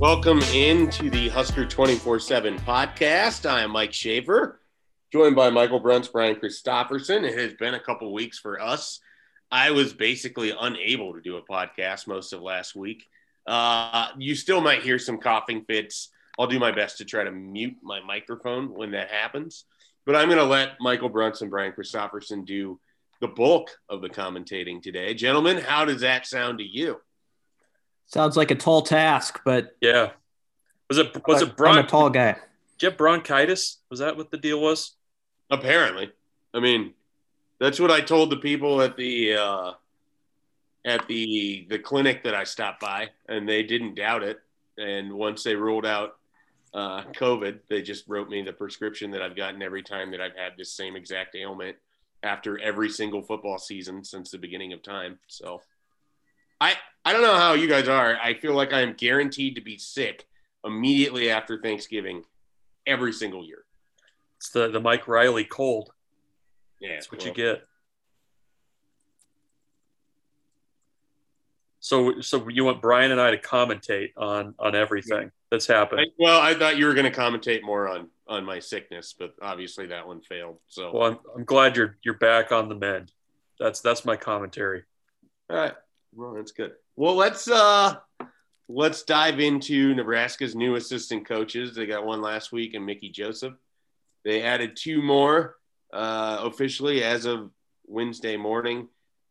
Welcome into the Husker 24 7 podcast. I am Mike Schaefer, joined by Michael Bruntz, Brian Christopherson. It has been a couple weeks for us. I was basically unable to do a podcast most of last week. Uh, you still might hear some coughing fits. I'll do my best to try to mute my microphone when that happens. But I'm going to let Michael Bruntz and Brian Christopherson do the bulk of the commentating today. Gentlemen, how does that sound to you? Sounds like a tall task, but yeah. Was it was it bron- I'm a tall guy. Did you have bronchitis? Was that what the deal was? Apparently. I mean, that's what I told the people at the uh, at the the clinic that I stopped by, and they didn't doubt it. And once they ruled out uh, COVID, they just wrote me the prescription that I've gotten every time that I've had this same exact ailment after every single football season since the beginning of time. So I I don't know how you guys are. I feel like I am guaranteed to be sick immediately after Thanksgiving every single year. It's the the Mike Riley cold. Yeah, that's what well, you get. So so you want Brian and I to commentate on on everything that's happened. I, well, I thought you were going to commentate more on on my sickness, but obviously that one failed. So well, I'm, I'm glad you're you're back on the mend. That's that's my commentary. All right. Well, that's good. Well, let's uh let's dive into Nebraska's new assistant coaches. They got one last week and Mickey Joseph. They added two more uh, officially as of Wednesday morning.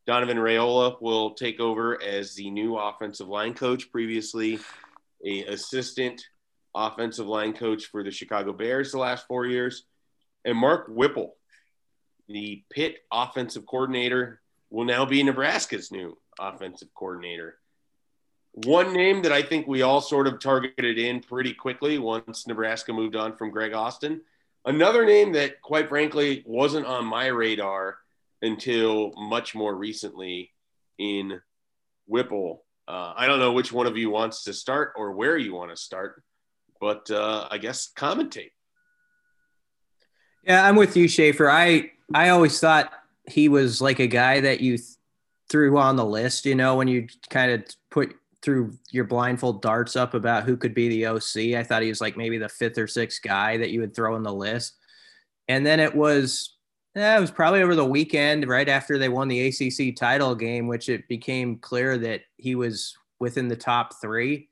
Donovan Raiola will take over as the new offensive line coach. Previously, a assistant offensive line coach for the Chicago Bears the last four years, and Mark Whipple, the Pitt offensive coordinator, will now be Nebraska's new offensive coordinator. One name that I think we all sort of targeted in pretty quickly once Nebraska moved on from Greg Austin. Another name that, quite frankly, wasn't on my radar until much more recently in Whipple. Uh, I don't know which one of you wants to start or where you want to start, but uh, I guess commentate. Yeah, I'm with you, Schaefer. I I always thought he was like a guy that you th- threw on the list. You know, when you kind of put through your blindfold darts up about who could be the OC. I thought he was like maybe the fifth or sixth guy that you would throw in the list. And then it was, eh, it was probably over the weekend, right after they won the ACC title game, which it became clear that he was within the top three.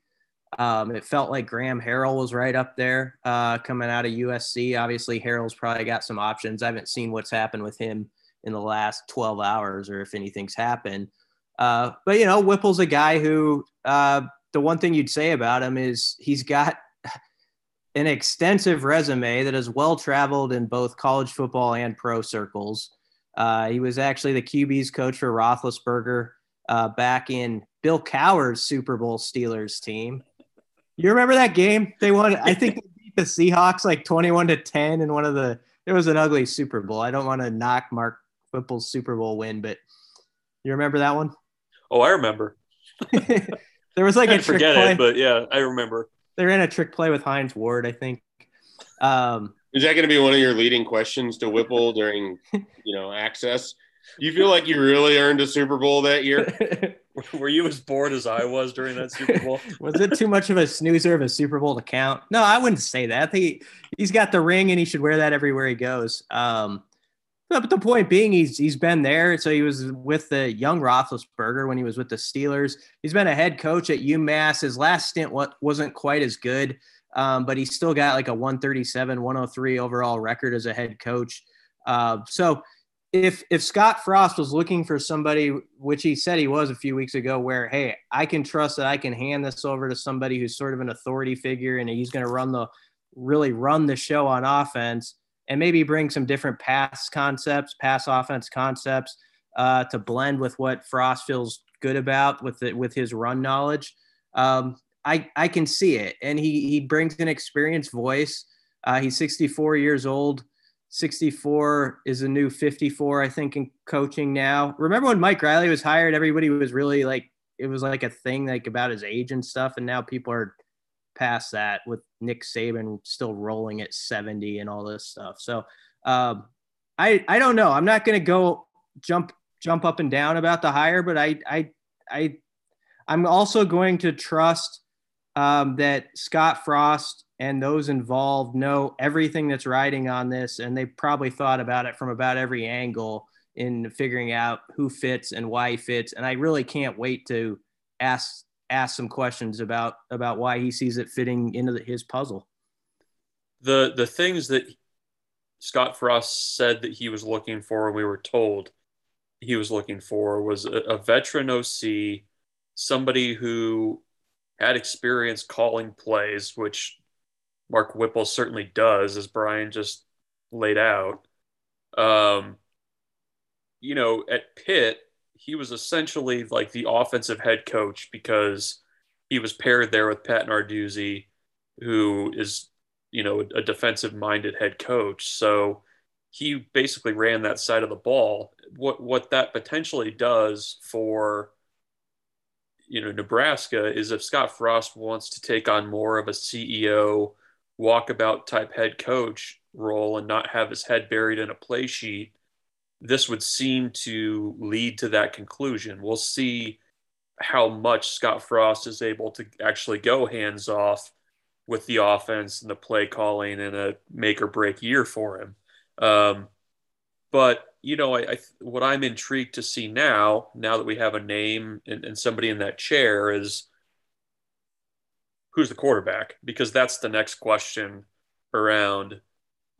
Um, it felt like Graham Harrell was right up there uh, coming out of USC. Obviously, Harrell's probably got some options. I haven't seen what's happened with him in the last 12 hours or if anything's happened. Uh, but you know, Whipple's a guy who uh, the one thing you'd say about him is he's got an extensive resume that is well traveled in both college football and pro circles. Uh, he was actually the QB's coach for Roethlisberger uh, back in Bill Cowher's Super Bowl Steelers team. You remember that game? They won. I think they beat the Seahawks like twenty-one to ten in one of the. It was an ugly Super Bowl. I don't want to knock Mark Whipple's Super Bowl win, but you remember that one? Oh, I remember. there was like I a trick forget play. it, but yeah, I remember. They ran a trick play with Hines Ward, I think. Um, Is that going to be one of your leading questions to Whipple during, you know, access? Do you feel like you really earned a Super Bowl that year? Were you as bored as I was during that Super Bowl? was it too much of a snoozer of a Super Bowl to count? No, I wouldn't say that. I think he, he's got the ring and he should wear that everywhere he goes. Um, but the point being, he's he's been there. So he was with the young Roethlisberger when he was with the Steelers. He's been a head coach at UMass. His last stint wasn't quite as good, um, but he's still got like a 137, 103 overall record as a head coach. Uh, so if if Scott Frost was looking for somebody, which he said he was a few weeks ago, where hey, I can trust that I can hand this over to somebody who's sort of an authority figure and he's going to run the really run the show on offense and maybe bring some different pass concepts, pass offense concepts uh, to blend with what Frost feels good about with it with his run knowledge. Um, I I can see it, and he he brings an experienced voice. Uh, he's 64 years old. 64 is a new 54, I think, in coaching now. Remember when Mike Riley was hired? Everybody was really like, it was like a thing like about his age and stuff, and now people are past that with Nick Saban still rolling at 70 and all this stuff. So um, I I don't know. I'm not going to go jump jump up and down about the hire, but I I I I'm also going to trust um, that Scott Frost and those involved know everything that's riding on this, and they probably thought about it from about every angle in figuring out who fits and why he fits. And I really can't wait to ask ask some questions about about why he sees it fitting into the, his puzzle. The the things that Scott Frost said that he was looking for, and we were told he was looking for, was a, a veteran OC, somebody who had experience calling plays, which Mark Whipple certainly does, as Brian just laid out. Um, you know, at Pitt, he was essentially like the offensive head coach because he was paired there with Pat Narduzzi, who is, you know, a defensive minded head coach. So he basically ran that side of the ball. What what that potentially does for you know Nebraska is if Scott Frost wants to take on more of a CEO walkabout type head coach role and not have his head buried in a play sheet, this would seem to lead to that conclusion. We'll see how much Scott Frost is able to actually go hands off with the offense and the play calling in a make or break year for him. Um, but you know, I, I, what I'm intrigued to see now, now that we have a name and, and somebody in that chair, is who's the quarterback? Because that's the next question around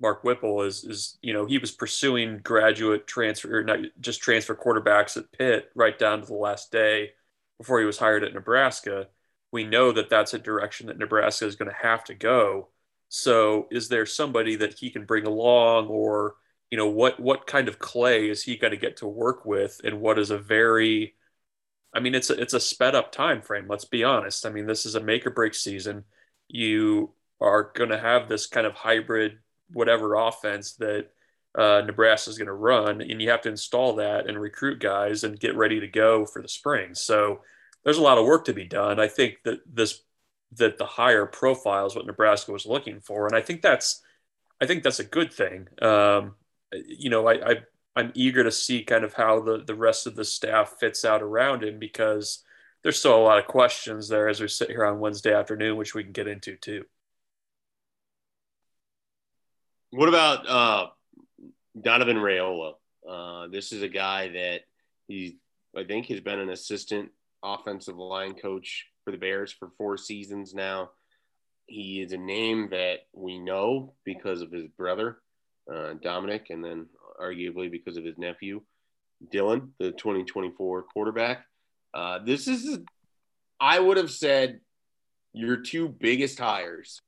Mark Whipple. Is is you know he was pursuing graduate transfer, or not just transfer quarterbacks at Pitt right down to the last day before he was hired at Nebraska. We know that that's a direction that Nebraska is going to have to go. So, is there somebody that he can bring along, or you know what what kind of clay is he going to get to work with and what is a very i mean it's a, it's a sped up time frame let's be honest i mean this is a make or break season you are going to have this kind of hybrid whatever offense that uh, nebraska is going to run and you have to install that and recruit guys and get ready to go for the spring so there's a lot of work to be done i think that this that the higher profile is what nebraska was looking for and i think that's I think that's a good thing. Um, you know, I, I I'm eager to see kind of how the the rest of the staff fits out around him because there's still a lot of questions there as we sit here on Wednesday afternoon, which we can get into too. What about uh, Donovan Raiola? Uh, this is a guy that he, I think, has been an assistant offensive line coach for the Bears for four seasons now. He is a name that we know because of his brother uh, Dominic, and then arguably because of his nephew, Dylan, the 2024 quarterback. Uh, this is, I would have said, your two biggest hires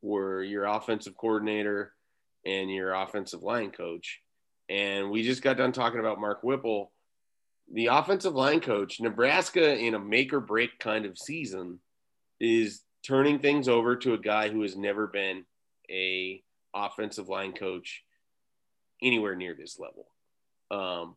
were your offensive coordinator and your offensive line coach. And we just got done talking about Mark Whipple. The offensive line coach, Nebraska, in a make or break kind of season, is turning things over to a guy who has never been a offensive line coach anywhere near this level. Um,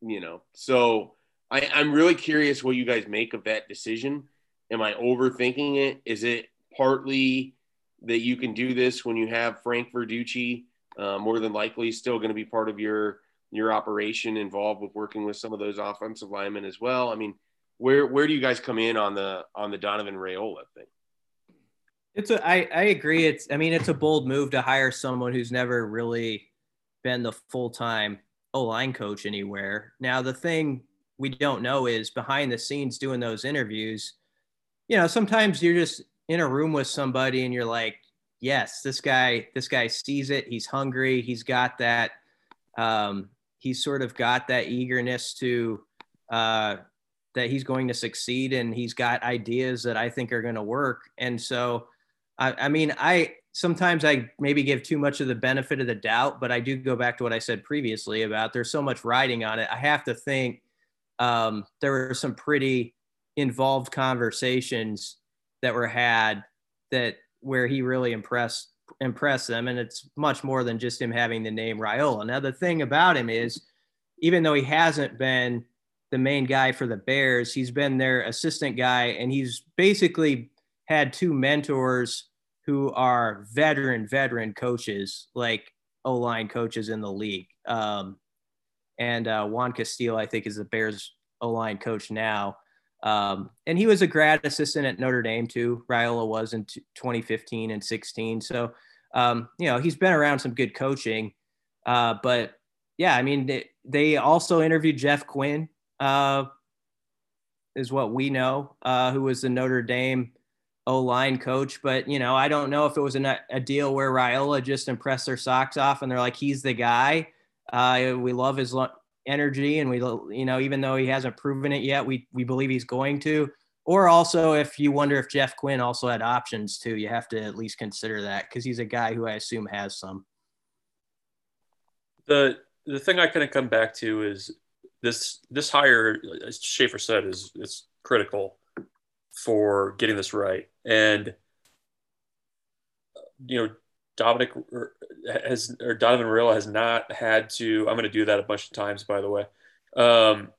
you know, so I, I'm really curious what you guys make of that decision. Am I overthinking it? Is it partly that you can do this when you have Frank Verducci uh, more than likely still going to be part of your your operation involved with working with some of those offensive linemen as well? I mean, where where do you guys come in on the on the Donovan Raiola thing? It's a I, I agree. It's I mean it's a bold move to hire someone who's never really been the full time O line coach anywhere. Now the thing we don't know is behind the scenes doing those interviews. You know, sometimes you're just in a room with somebody and you're like, yes, this guy this guy sees it. He's hungry. He's got that. Um, he's sort of got that eagerness to uh, that he's going to succeed and he's got ideas that I think are going to work. And so I, I mean, I sometimes I maybe give too much of the benefit of the doubt, but I do go back to what I said previously about there's so much riding on it. I have to think um, there were some pretty involved conversations that were had that where he really impressed impressed them, and it's much more than just him having the name Raiola. Now the thing about him is, even though he hasn't been the main guy for the Bears, he's been their assistant guy, and he's basically had two mentors who are veteran, veteran coaches, like O line coaches in the league. Um, and uh, Juan Castillo, I think, is the Bears O line coach now. Um, and he was a grad assistant at Notre Dame too. Raiola was in 2015 and 16. So, um, you know, he's been around some good coaching. Uh, but yeah, I mean, they, they also interviewed Jeff Quinn, uh, is what we know, uh, who was the Notre Dame O line coach. But, you know, I don't know if it was a, a deal where Raiola just impressed their socks off and they're like, he's the guy. Uh, we love his energy and we you know even though he hasn't proven it yet we we believe he's going to. Or also if you wonder if Jeff Quinn also had options too you have to at least consider that because he's a guy who I assume has some. The the thing I kind of come back to is this this hire as Schaefer said is is critical for getting this right. And you know Dominic has or Donovan Raiola has not had to. I'm going to do that a bunch of times, by the way. Um,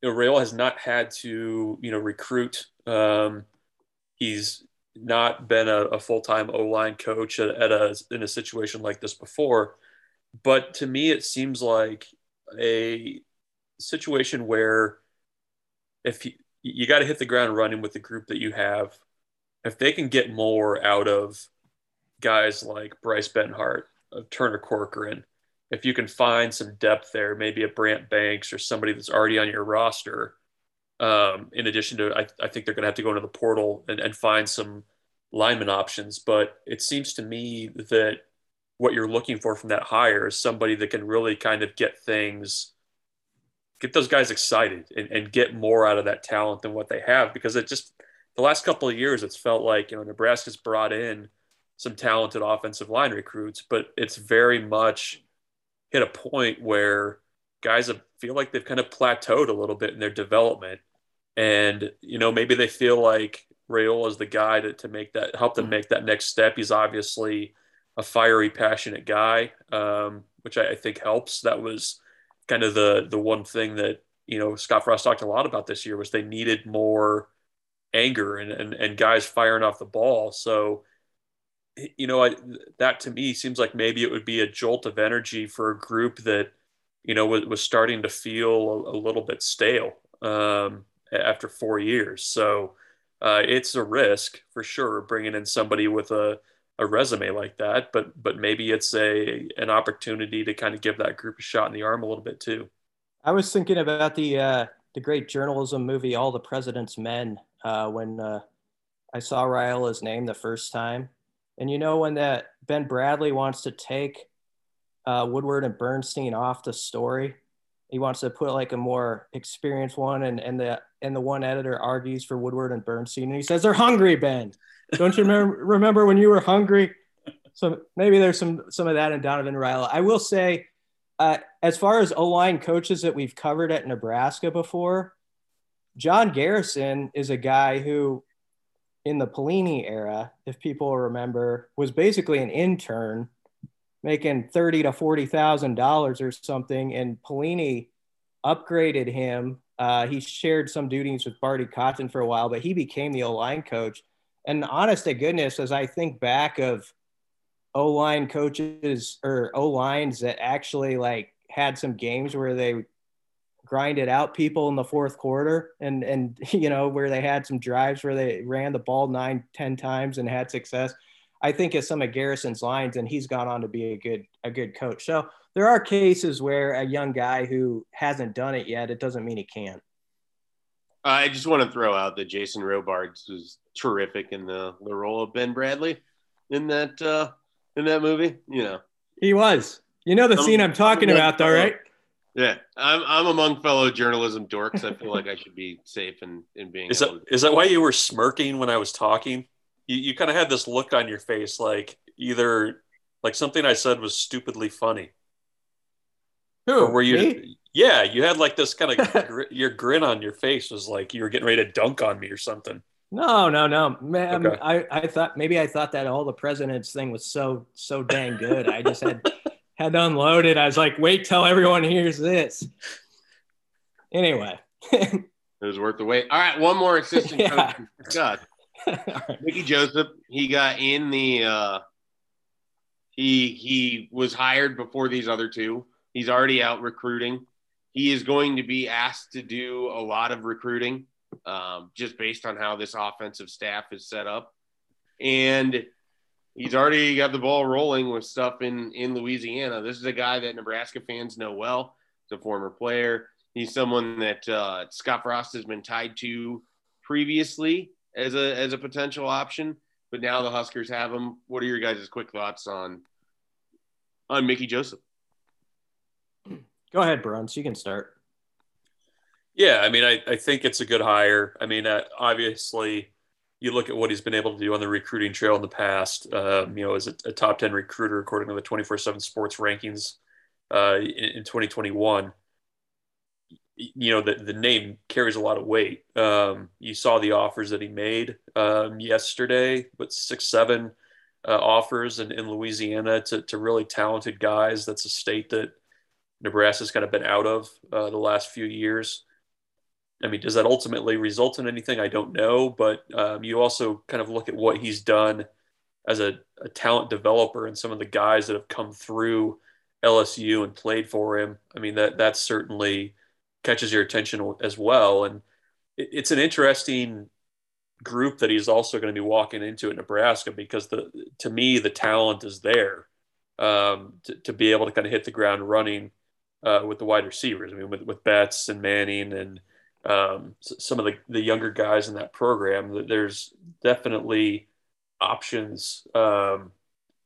you know, Raiola has not had to, you know, recruit. Um, he's not been a, a full time O line coach at, at, a in a situation like this before. But to me, it seems like a situation where if you got to hit the ground running with the group that you have, if they can get more out of guys like Bryce Benhart, of Turner Corcoran, if you can find some depth there, maybe a Brant Banks or somebody that's already on your roster. Um, in addition to, I, I think they're going to have to go into the portal and, and find some lineman options. But it seems to me that what you're looking for from that hire is somebody that can really kind of get things, get those guys excited and, and get more out of that talent than what they have. Because it just, the last couple of years, it's felt like, you know, Nebraska's brought in some talented offensive line recruits, but it's very much hit a point where guys have, feel like they've kind of plateaued a little bit in their development. And, you know, maybe they feel like Raiola is the guy to, to make that, help them mm-hmm. make that next step. He's obviously a fiery, passionate guy, um, which I, I think helps. That was kind of the, the one thing that, you know, Scott Frost talked a lot about this year was they needed more anger and, and, and guys firing off the ball. So, you know, I, that to me seems like maybe it would be a jolt of energy for a group that, you know, was, was starting to feel a, a little bit stale um, after four years. So uh, it's a risk for sure bringing in somebody with a, a resume like that, but but maybe it's a an opportunity to kind of give that group a shot in the arm a little bit too. I was thinking about the uh, the great journalism movie All the President's Men uh, when uh, I saw Raiola's name the first time and you know when that Ben Bradlee wants to take uh, Woodward and Bernstein off the story, he wants to put like a more experienced one, and and the and the one editor argues for Woodward and Bernstein, and he says they're hungry, Ben. Don't you remember remember when you were hungry? So maybe there's some some of that in Donovan Raiola. I will say, uh, as far as O line coaches that we've covered at Nebraska before, John Garrison is a guy who in the Pelini era, if people remember, was basically an intern making thirty to forty thousand dollars or something, and Pelini upgraded him. Uh, he shared some duties with Barney Cotton for a while, but he became the O line coach. And honest to goodness, as I think back of O line coaches or O lines that actually like had some games where they grinded out people in the fourth quarter and and you know where they had some drives where they ran the ball nine ten times and had success. I think of some of garrison's lines and he's gone on to be a good a good coach. So there are cases where a young guy who hasn't done it yet it doesn't mean he can't. I just want to throw out that jason robards was terrific in the the role of ben bradlee in that uh in that movie you know. He was. You know the scene i'm talking about though right yeah, I'm I'm among fellow journalism dorks. I feel like I should be safe in in being. Is that to- is that why you were smirking when I was talking? You you kind of had this look on your face, like either like something I said was stupidly funny. Who? Or were you? Me? Yeah, you had like this kind of gr- your grin on your face was like you were getting ready to dunk on me or something. No, no, no, man. Okay. I I thought maybe I thought that all the presidents thing was so so dang good. I just had had to unload it. I was like, wait till everyone hears this. Anyway. it was worth the wait. All right, one more assistant yeah. coach. God. right. Mickey Joseph, he got in the uh he he was hired before these other two. He's already out recruiting. He is going to be asked to do a lot of recruiting. um, just based on how this offensive staff is set up. And he's already got the ball rolling with stuff in, in Louisiana. This is a guy that Nebraska fans know well. He's a former player. He's someone that uh, Scott Frost has been tied to previously as a as a potential option, but now the Huskers have him. What are your guys' quick thoughts on on Mickey Joseph? Go ahead, Bruntz. You can start. Yeah, I mean, I, I think it's a good hire. I mean, uh, obviously, you look at what he's been able to do on the recruiting trail in the past. Um, you know, as a, a, top 10 recruiter according to the 24 7 sports rankings uh, in, in, 2021. You know, the, the name carries a lot of weight. Um, you saw the offers that he made um, yesterday, but six, seven uh, offers in, in Louisiana to, to really talented guys. That's a state that Nebraska's kind of been out of uh, the last few years. I mean, does that ultimately result in anything? I don't know. But um, you also kind of look at what he's done as a, a, talent developer and some of the guys that have come through LSU and played for him. I mean, that that certainly catches your attention as well. And it, it's an interesting group that he's also going to be walking into at Nebraska because the to me the talent is there um, to, to be able to kind of hit the ground running uh, with the wide receivers. I mean, with, with Betts and Manning and um, some of the, the younger guys in that program, there's definitely options um,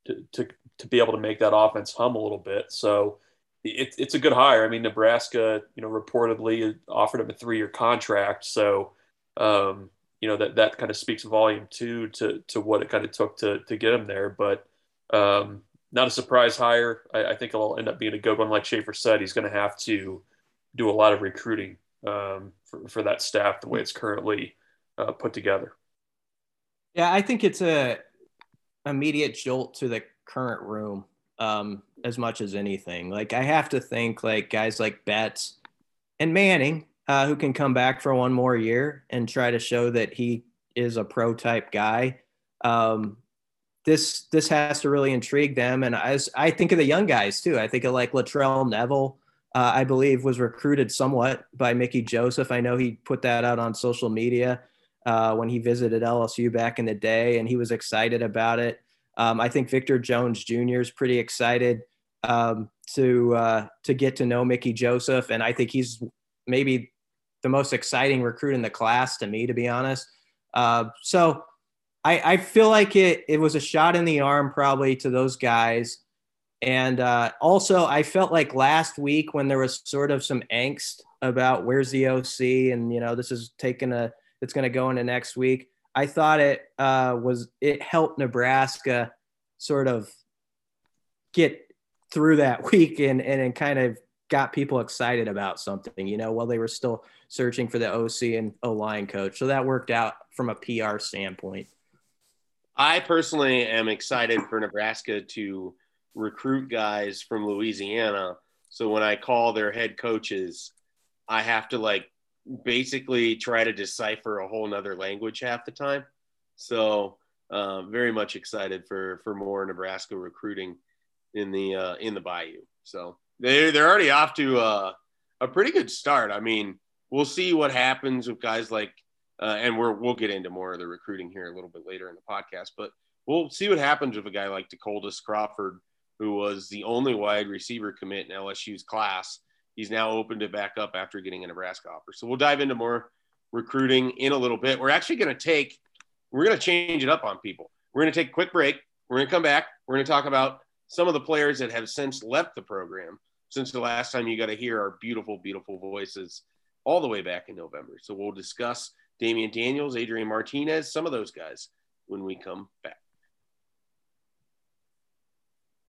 to, to, to be able to make that offense hum a little bit. So it, it's a good hire. I mean, Nebraska, you know, reportedly offered him a three-year contract. So, um, you know, that, that kind of speaks volume too, to, to what it kind of took to, to get him there. But um, not a surprise hire. I, I, think it'll end up being a good one. Like Schaefer said, he's going to have to do a lot of recruiting um, for, for that staff the way it's currently uh, put together. Yeah, I think it's a immediate jolt to the current room um, as much as anything. Like I have to think like guys like Betts and Manning, uh, who can come back for one more year and try to show that he is a pro type guy. Um, this this has to really intrigue them, and I I think of the young guys too. I think of like Latrell Neville, uh, I believe was recruited somewhat by Mickey Joseph. I know he put that out on social media uh, when he visited LSU back in the day, and he was excited about it. Um, I think Victor Jones Jr. is pretty excited um, to uh, to get to know Mickey Joseph, and I think he's maybe the most exciting recruit in the class to me, to be honest. Uh, so I, I feel like it it was a shot in the arm probably to those guys and uh, also, I felt like last week when there was sort of some angst about where's the OC, and you know, this is taking a, it's going to go into next week. I thought it uh, was it helped Nebraska sort of get through that week and and, and kind of got people excited about something, you know, while they were still searching for the OC and O line coach. So that worked out from a PR standpoint. I personally am excited for Nebraska to recruit guys from Louisiana. So when I call their head coaches, I have to like basically try to decipher a whole nother language half the time. So uh, very much excited for for more Nebraska recruiting in the uh, in the Bayou. So they they're already off to uh, a pretty good start. I mean, we'll see what happens with guys like, uh, and we're we'll get into more of the recruiting here a little bit later in the podcast. But we'll see what happens with a guy like Decoldest Crawford who was the only wide receiver commit in LSU's class. He's now opened it back up after getting a Nebraska offer. So we'll dive into more recruiting in a little bit. We're actually going to take, we're going to change it up on people. We're going to take a quick break. We're going to come back. We're going to talk about some of the players that have since left the program since the last time you got to hear our beautiful, beautiful voices all the way back in November. So we'll discuss Damion Daniels, Adrian Martinez, some of those guys when we come back.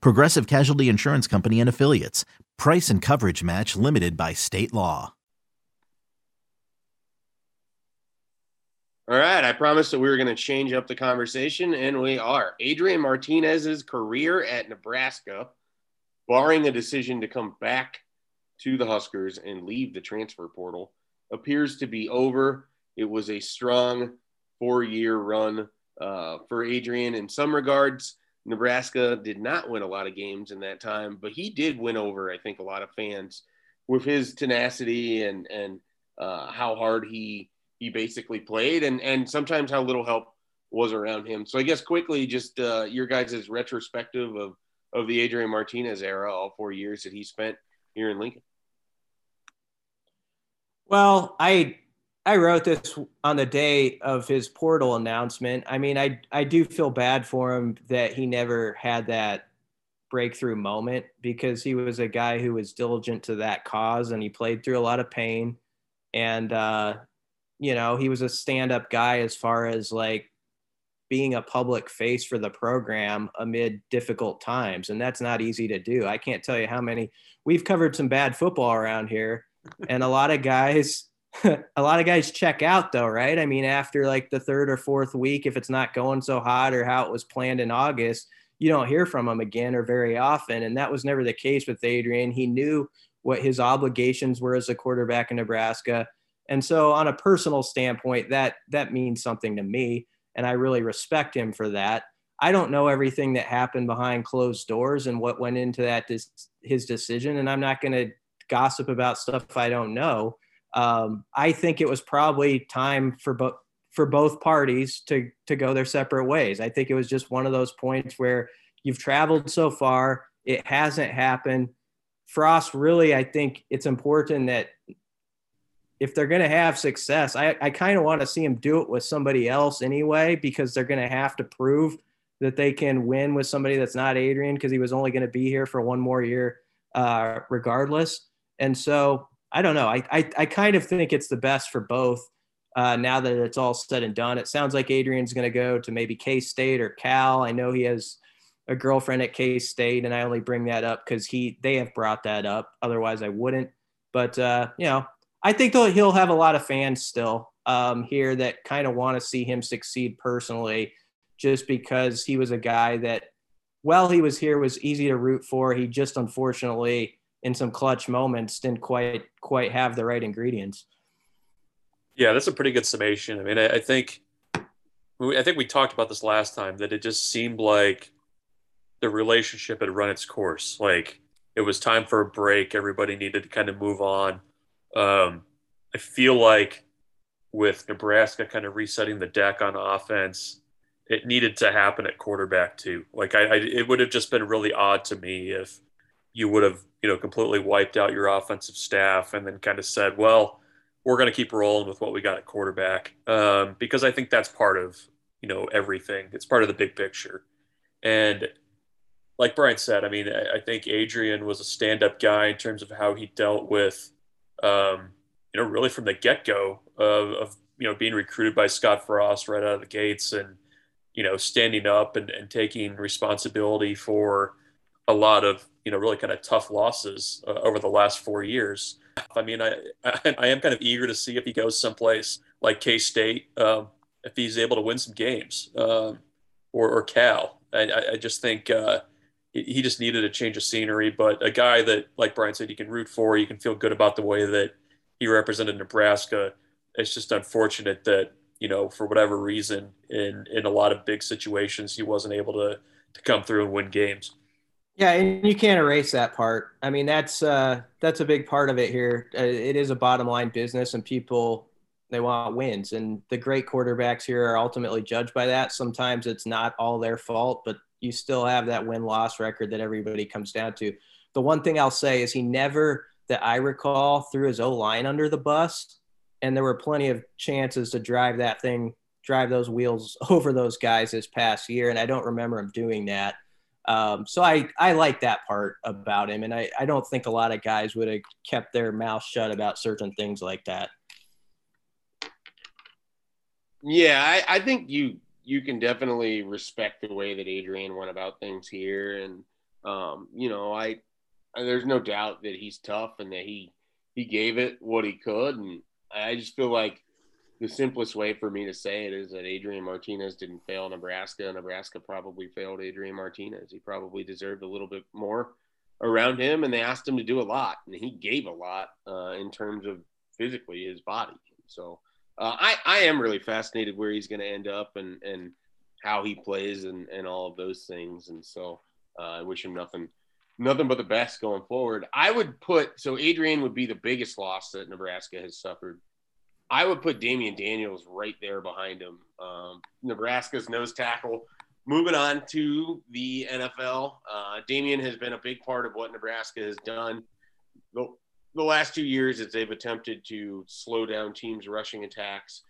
Progressive Casualty Insurance Company and Affiliates. Price and coverage match limited by state law. All right, I promised that we were going to change up the conversation, and we are. Adrian Martinez's career at Nebraska, barring a decision to come back to the Huskers and leave the transfer portal, appears to be over. It was a strong four year run uh, for Adrian in some regards. Nebraska did not win a lot of games in that time, but he did win over, I think, a lot of fans with his tenacity and and uh, how hard he he basically played, and and sometimes how little help was around him. So I guess quickly, just uh, your guys' retrospective of of the Adrian Martinez era, all four years that he spent here in Lincoln. Well, I I wrote this on the day of his portal announcement. I mean, I I do feel bad for him that he never had that breakthrough moment because he was a guy who was diligent to that cause and he played through a lot of pain and uh you know, he was a stand-up guy as far as like being a public face for the program amid difficult times and that's not easy to do. I can't tell you how many we've covered some bad football around here and a lot of guys a lot of guys check out though, right? I mean, after like the third or fourth week, if it's not going so hot or how it was planned in August, you don't hear from him again or very often. And that was never the case with Adrian. He knew what his obligations were as a quarterback in Nebraska. And so on a personal standpoint, that that means something to me. And I really respect him for that. I don't know everything that happened behind closed doors and what went into that his decision. And I'm not going to gossip about stuff I don't know um, I think it was probably time for both for both parties to to go their separate ways. I think it was just one of those points where you've traveled so far, it hasn't happened. Frost really, I think it's important that if they're going to have success, I, I kind of want to see them do it with somebody else anyway, because they're going to have to prove that they can win with somebody that's not Adrian, because he was only going to be here for one more year, uh, regardless. And so I don't know. I, I, I kind of think it's the best for both. Uh, now that it's all said and done, it sounds like Adrian's going to go to maybe K State or Cal. I know he has a girlfriend at K State, and I only bring that up because he they have brought that up. Otherwise, I wouldn't. But uh, you know, I think he'll have a lot of fans still um, here that kind of want to see him succeed personally, just because he was a guy that, while he was here, was easy to root for. He just unfortunately in some clutch moments didn't quite quite have the right ingredients. Yeah, that's a pretty good summation. I mean, I, I think I think we talked about this last time that it just seemed like the relationship had run its course. Like it was time for a break. Everybody needed to kind of move on. Um, I feel like with Nebraska kind of resetting the deck on offense, it needed to happen at quarterback too. Like I, I it would have just been really odd to me if you would have you know completely wiped out your offensive staff and then kind of said, well, we're going to keep rolling with what we got at quarterback um, because I think that's part of you know everything. It's part of the big picture, and like Brian said, I mean, I, think Adrian was a stand-up guy in terms of how he dealt with, um, you know, really from the get-go of, of you know being recruited by Scott Frost right out of the gates and you know standing up and, and taking responsibility for a lot of you know really kind of tough losses uh, over the last four years. I mean, I, I, I am kind of eager to see if he goes someplace like K State, um, if he's able to win some games, um, or, or Cal. I, I just think uh, he just needed a change of scenery. But a guy that, like Brian said, you can root for, you can feel good about the way that he represented Nebraska. It's just unfortunate that you know for whatever reason, in in a lot of big situations, he wasn't able to to come through and win games. Yeah, and you can't erase that part. I mean, that's uh, that's a big part of it here. Uh, it is a bottom line business, and people they want wins, and the great quarterbacks here are ultimately judged by that. Sometimes it's not all their fault, but you still have that win loss record that everybody comes down to. The one thing I'll say is he never, that I recall, threw his O line under the bus, and there were plenty of chances to drive that thing, drive those wheels over those guys this past year, and I don't remember him doing that. Um, so I, I like that part about him. And I, I don't think a lot of guys would have kept their mouth shut about certain things like that. Yeah, I, I think you you can definitely respect the way that Adrian went about things here. And um, you know, I there's no doubt that he's tough and that he he gave it what he could. And I just feel like the simplest way for me to say it is that Adrian Martinez didn't fail Nebraska. Nebraska probably failed Adrian Martinez. He probably deserved a little bit more around him, and they asked him to do a lot, and he gave a lot uh, in terms of physically his body. So uh, I I am really fascinated where he's going to end up and and how he plays and and all of those things. And so uh, I wish him nothing nothing but the best going forward. I would put so Adrian would be the biggest loss that Nebraska has suffered. I would put Damion Daniels right there behind him. Um, Nebraska's nose tackle. Moving on to the NFL, uh, Damion has been a big part of what Nebraska has done the, the last two years as they've attempted to slow down teams' rushing attacks.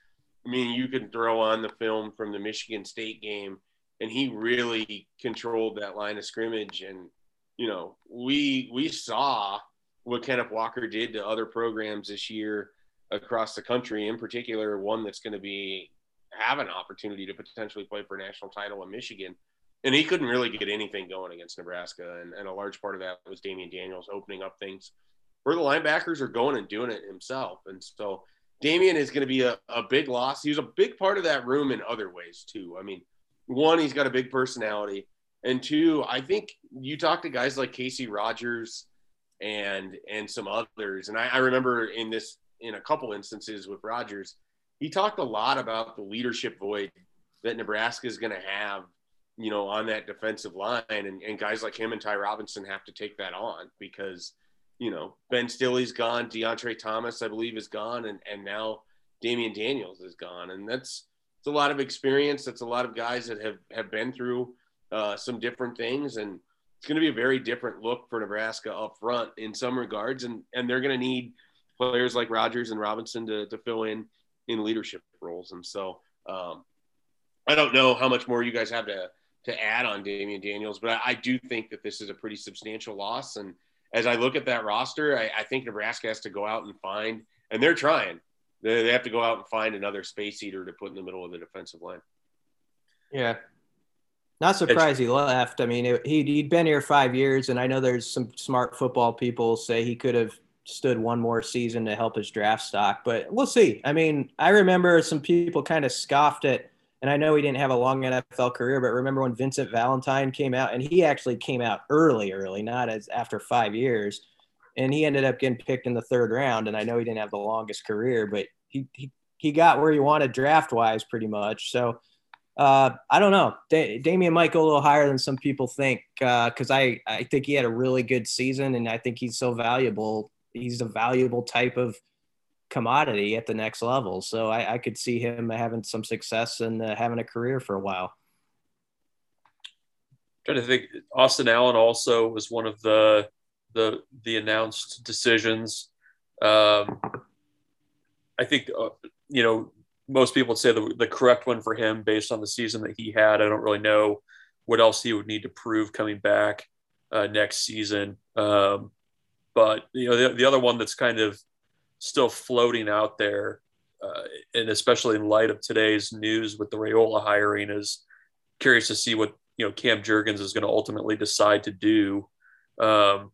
I mean, you can throw on the film from the Michigan State game, and he really controlled that line of scrimmage. And you know, we we saw what Kenneth Walker did to other programs this year across the country, in particular one that's going to be have an opportunity to potentially play for a national title in Michigan. And he couldn't really get anything going against Nebraska. And, and a large part of that was Damion Daniels opening up things where the linebackers are going and doing it himself. And so Damion is going to be a, a big loss. He's a big part of that room in other ways, too. I mean, one, he's got a big personality. And two, I think you talk to guys like Casey Rogers and and some others. And I, I remember in this in a couple instances with Rogers, he talked a lot about the leadership void that Nebraska is going to have, you know, on that defensive line, and, and guys like him and Ty Robinson have to take that on because, you know, Ben Stille's gone, Deontre Thomas, I believe, is gone, and and now Damion Daniels is gone, and that's it's a lot of experience. That's a lot of guys that have have been through uh, some different things, and it's going to be a very different look for Nebraska up front in some regards, and and they're going to need players like Rogers and Robinson to, to fill in in leadership roles. And so um, I don't know how much more you guys have to to add on Damion Daniels, but I, I, do think that this is a pretty substantial loss. And as I look at that roster, I, I think Nebraska has to go out and find, and they're trying. They, they have to go out and find another space eater to put in the middle of the defensive line. Yeah, not surprised he left. I mean, he he'd been here five years, and I know there's some smart football people say he could have stood one more season to help his draft stock, but we'll see. I mean, I remember some people kind of scoffed at, and I know he didn't have a long NFL career, but remember when Vincent Valentine came out, and he actually came out early, early, not as after five years, and he ended up getting picked in the third round. And I know he didn't have the longest career, but he he, he got where he wanted draft wise, pretty much. So. Uh, I don't know. Da- Damion might go a little higher than some people think because uh, I, I think he had a really good season and I think he's so valuable he's a valuable type of commodity at the next level. So I, I could see him having some success and uh, having a career for a while. trying to think, Austin Allen also was one of the the the announced decisions. Um, I think uh, you know most people would say the, the correct one for him based on the season that he had. I don't really know what else he would need to prove coming back uh, next season. Um, but you know, the, the other one that's kind of still floating out there, uh, and especially in light of today's news with the Raiola hiring, is curious to see what you know Cam Jurgens is going to ultimately decide to do. Um,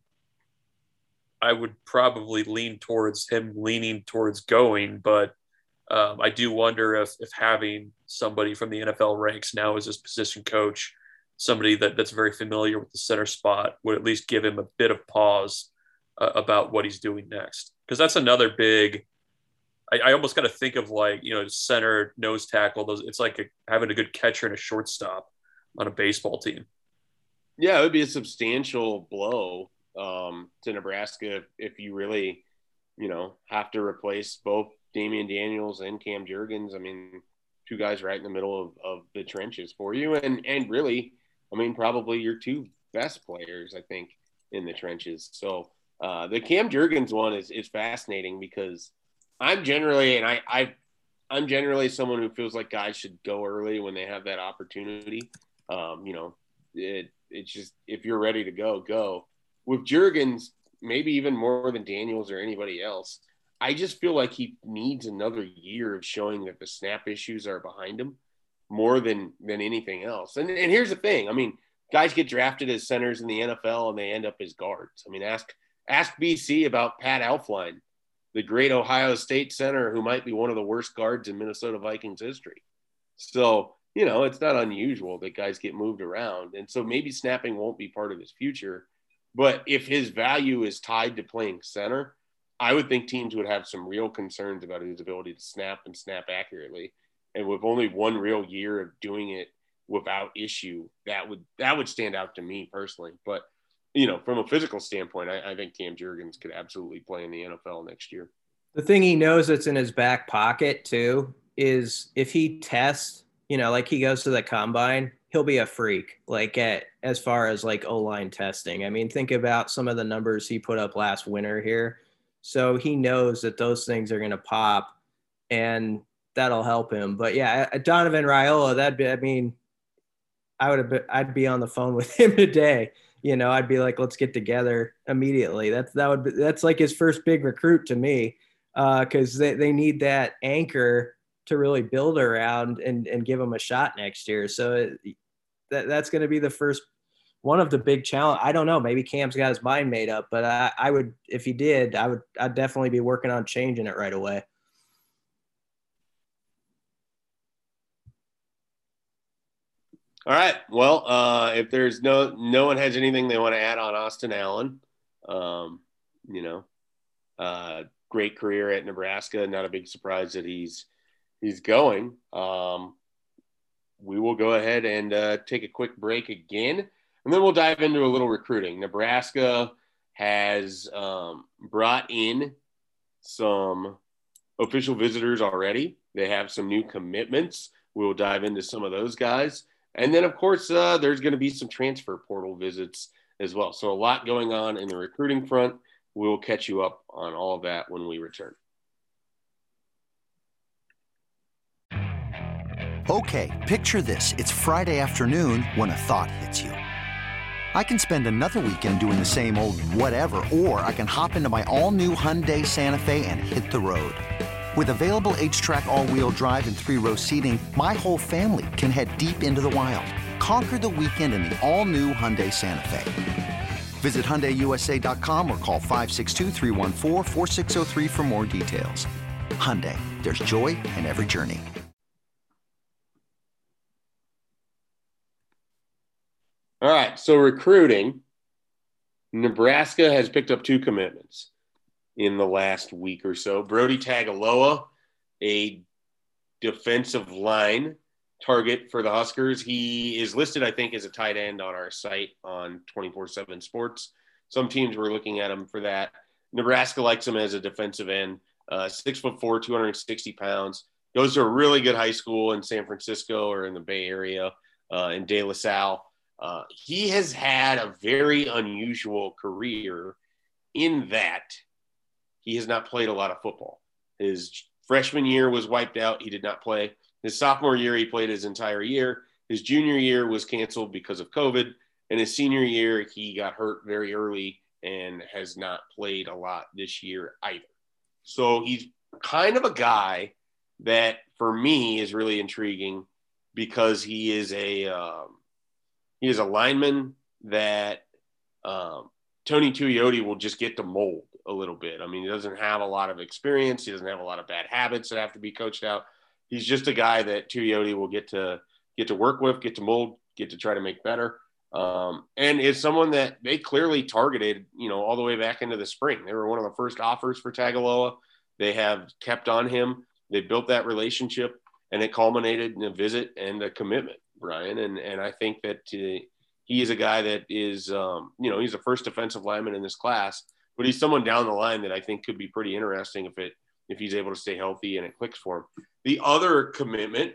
I would probably lean towards him leaning towards going, but um, I do wonder if if having somebody from the NFL ranks now as his position coach, somebody that, that's very familiar with the center spot, would at least give him a bit of pause uh, about what he's doing next. Because that's another big I, I almost got to think of like you know center nose tackle those it's like a, having a good catcher and a shortstop on a baseball team. Yeah it would be a substantial blow um, to nebraska if, if you really you know have to replace both damion daniels and cam jurgens. I mean two guys right in the middle of, of the trenches for you. And and really i mean probably your two best players i think in the trenches. So uh, the Cam Jurgens one is, is fascinating because I'm generally, and I, I, I'm generally someone who feels like guys should go early when they have that opportunity. Um, you know, it, it's just, if you're ready to go, go. With Jurgens, maybe even more than Daniels or anybody else, I just feel like he needs another year of showing that the snap issues are behind him more than than anything else. And and here's the thing, I mean, guys get drafted as centers in the NFL and they end up as guards. I mean, ask ask BC about Pat Elflein. the great Ohio State center who might be one of the worst guards in Minnesota Vikings history. So, you know, it's not unusual that guys get moved around. And so maybe snapping won't be part of his future. But if his value is tied to playing center, I would think teams would have some real concerns about his ability to snap and snap accurately. And with only one real year of doing it without issue, that would that would stand out to me personally. But you know, from a physical standpoint, I, I think Cam Jurgens could absolutely play in the NFL next year. The thing he knows that's in his back pocket too is if he tests, you know, like he goes to the combine, he'll be a freak. Like at as far as like O line testing. I mean, think about some of the numbers he put up last winter here. So he knows that those things are going to pop, and that'll help him. But yeah, Donovan Raiola, that'd be. I mean, I would have. Been, I'd be on the phone with him today you know, I'd be like, let's get together immediately. That's that would be, that's like his first big recruit to me, because uh, they they need that anchor to really build around and and give him a shot next year. So it, that that's going to be the first one of the big challenge. I don't know. Maybe Cam's got his mind made up, but I, I would if he did, I would I'd definitely be working on changing it right away. All right. Well, uh, if there's no no one has anything they want to add on Austin Allen, um, you know, uh, great career at Nebraska. Not a big surprise that he's he's going. Um, we will go ahead and uh, take a quick break again, and then we'll dive into a little recruiting. Nebraska has um, brought in some official visitors already. They have some new commitments. We'll dive into some of those guys. And then, of course, uh, there's going to be some transfer portal visits as well. So, a lot going on in the recruiting front. We'll catch you up on all of that when we return. Okay, picture this. It's Friday afternoon when a thought hits you. I can spend another weekend doing the same old whatever, or I can hop into my all new Hyundai Santa Fe and hit the road. With available HTRAC all-wheel drive and three-row seating, my whole family can head deep into the wild. Conquer the weekend in the all-new Hyundai Santa Fe. Visit HyundaiUSA.com or call 562 for more details. Hyundai, there's joy in every journey. All right, so recruiting. Nebraska has picked up two commitments in the last week or so. Brody Tagaloa, a defensive line target for the Huskers. He is listed, I think, as a tight end on our site on 24 7 Sports. Some teams were looking at him for that. Nebraska likes him as a defensive end, uh, six foot four, 260 pounds. Goes to a really good high school in San Francisco or in the Bay Area uh, in De La Salle. Uh, he has had a very unusual career in that he has not played a lot of football. His freshman year was wiped out. He did not play. His sophomore year, he played his entire year. His junior year was canceled because of COVID. And his senior year, he got hurt very early and has not played a lot this year either. So he's kind of a guy that, for me, is really intriguing because he is a um, he is a lineman that um, Tony Tuioti will just get to mold a little bit. I mean, he doesn't have a lot of experience. He doesn't have a lot of bad habits that have to be coached out. He's just a guy that Tuioti will get to get to work with, get to mold, get to try to make better. Um, and is someone that they clearly targeted, you know, all the way back into the spring. They were one of the first offers for Tagaloa. They have kept on him. They built that relationship, and it culminated in a visit and a commitment, Brian. And and I think that uh, he is a guy that is, um, you know, he's the first defensive lineman in this class but he's someone down the line that I think could be pretty interesting if it if he's able to stay healthy and it clicks for him. The other commitment,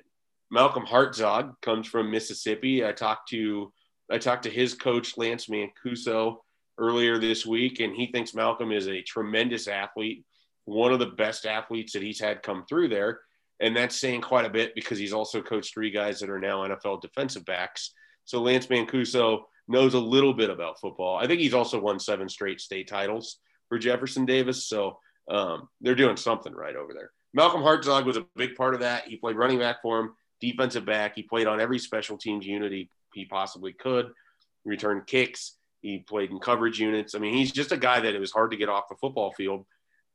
Malcolm Hartzog, comes from Mississippi. I talked to I talked to his coach Lance Mancuso earlier this week, and he thinks Malcolm is a tremendous athlete, one of the best athletes that he's had come through there. And that's saying quite a bit because he's also coached three guys that are now NFL defensive backs. So Lance Mancuso knows a little bit about football. I think he's also won seven straight state titles for Jefferson Davis. So um, they're doing something right over there. Malcolm Hartzog was a big part of that. He played running back for him, defensive back. He played on every special teams unit he, he possibly could, returned kicks. He played in coverage units. I mean, he's just a guy that it was hard to get off the football field.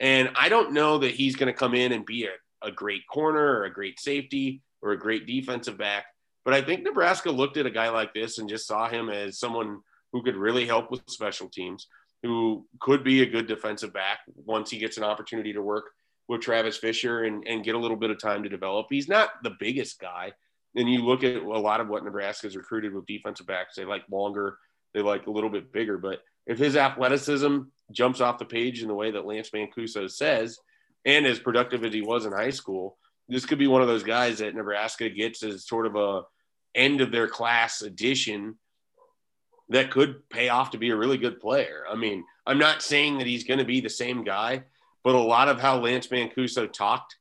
And I don't know that he's going to come in and be a, a great corner or a great safety or a great defensive back. But I think Nebraska looked at a guy like this and just saw him as someone who could really help with special teams, who could be a good defensive back once he gets an opportunity to work with Travis Fisher and, and get a little bit of time to develop. He's not the biggest guy. And you look at a lot of what Nebraska's recruited with defensive backs, they like longer, they like a little bit bigger. But if his athleticism jumps off the page in the way that Lance Mancuso says, and as productive as he was in high school, this could be one of those guys that Nebraska gets as sort of a end of their class addition that could pay off to be a really good player. I mean, I'm not saying that he's going to be the same guy, but a lot of how Lance Mancuso talked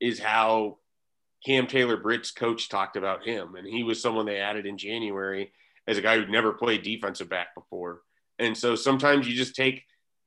is how Cam Taylor Britt's coach talked about him. And he was someone they added in January as a guy who'd never played defensive back before. And so sometimes you just take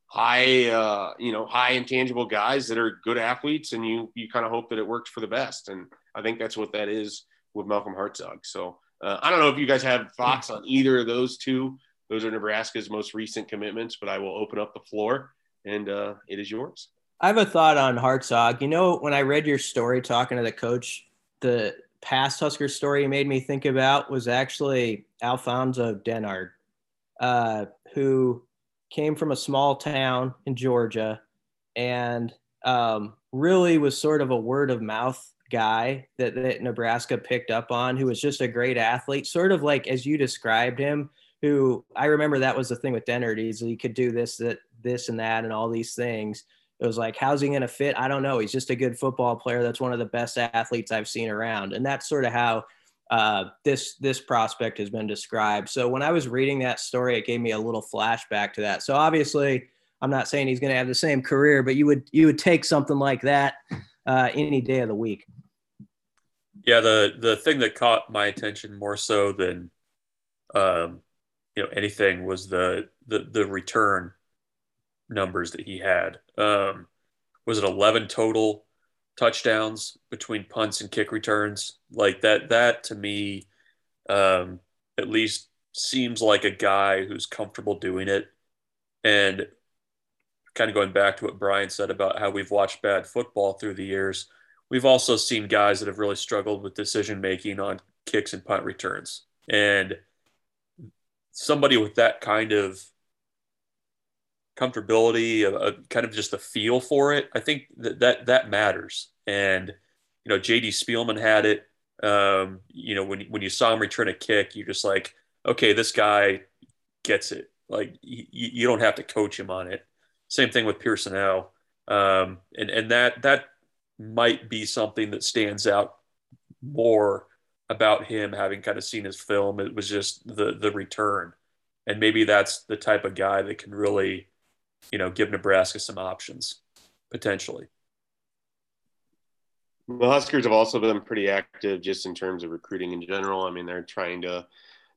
high, uh, you know, high intangible guys that are good athletes and you, you kind of hope that it works for the best. And I think that's what that is with Malcolm Hartzog. So uh, I don't know if you guys have thoughts on either of those two. Those are Nebraska's most recent commitments, but I will open up the floor and uh, it is yours. I have a thought on Hartzog. You know, when I read your story talking to the coach, the past Husker story you made me think about was actually Alfonso Dennard, uh, who came from a small town in Georgia and um, really was sort of a word of mouth guy that, that Nebraska picked up on, who was just a great athlete, sort of like as you described him. Who I remember that was the thing with Dennard is he could do this, that, this, and that, and all these things. It was like, how's he going to fit? I don't know. He's just a good football player. That's one of the best athletes I've seen around, and that's sort of how uh, this this prospect has been described. So when I was reading that story, it gave me a little flashback to that. So obviously, I'm not saying he's going to have the same career, but you would you would take something like that uh, any day of the week. Yeah, the the thing that caught my attention more so than um, you know anything was the the the return numbers that he had. Um, was it 11 total touchdowns between punts and kick returns? Like that that to me um, at least seems like a guy who's comfortable doing it. And kind of going back to what Brian said about how we've watched bad football through the years we've also seen guys that have really struggled with decision making on kicks and punt returns. And somebody with that kind of comfortability, a, a kind of just the feel for it, I think that that, that matters. And, you know, JD Spielman had it. Um, you know, when, when you saw him return a kick, you're just like, okay, this guy gets it. Like you, you don't have to coach him on it. Same thing with Pierson-El. Um, and, and that, that might be something that stands out more about him having kind of seen his film. It was just the the return. And maybe that's the type of guy that can really, you know, give Nebraska some options potentially. The Huskers have also been pretty active just in terms of recruiting in general. I mean, they're trying to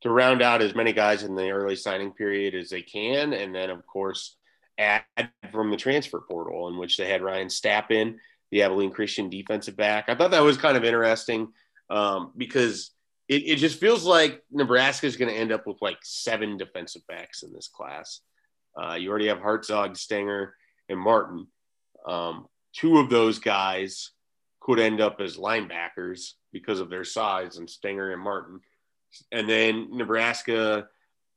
to round out as many guys in the early signing period as they can, and then of course add from the transfer portal, in which they had Ryan Stapp in the Abilene Christian defensive back. I thought that was kind of interesting um, because it, it just feels like Nebraska is going to end up with like seven defensive backs in this class. Uh, you already have Hartzog, Stenger, and Martin. Um, two of those guys could end up as linebackers because of their size, and Stenger and Martin. And then Nebraska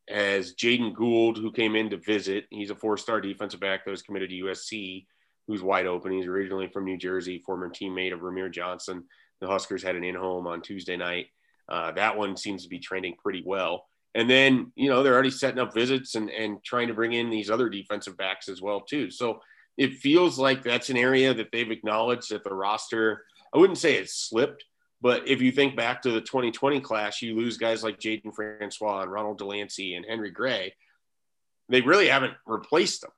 has Jaden Gould, who came in to visit. He's a four-star defensive back that was committed to USC who's wide open. He's originally from New Jersey, former teammate of Rahmir Johnson. The Huskers had an in home on Tuesday night. Uh, that one seems to be trending pretty well. And then, you know, they're already setting up visits and, and trying to bring in these other defensive backs as well, too. So it feels like that's an area that they've acknowledged that the roster, I wouldn't say it's slipped, but if you think back to the 2020 class, you lose guys like Jaden Francois and Ronald Delancey and Henry Gray. They really haven't replaced them.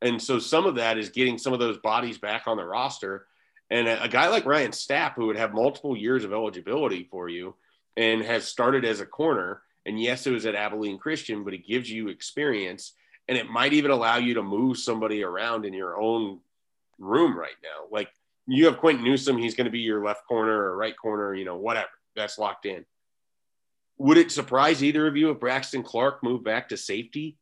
And so some of that is getting some of those bodies back on the roster. And a, a guy like Ryan Stapp, who would have multiple years of eligibility for you and has started as a corner, and yes, it was at Abilene Christian, but it gives you experience and it might even allow you to move somebody around in your own room right now. Like you have Quinton Newsome, he's going to be your left corner or right corner, you know, whatever. That's locked in. Would it surprise either of you if Braxton Clark moved back to safety?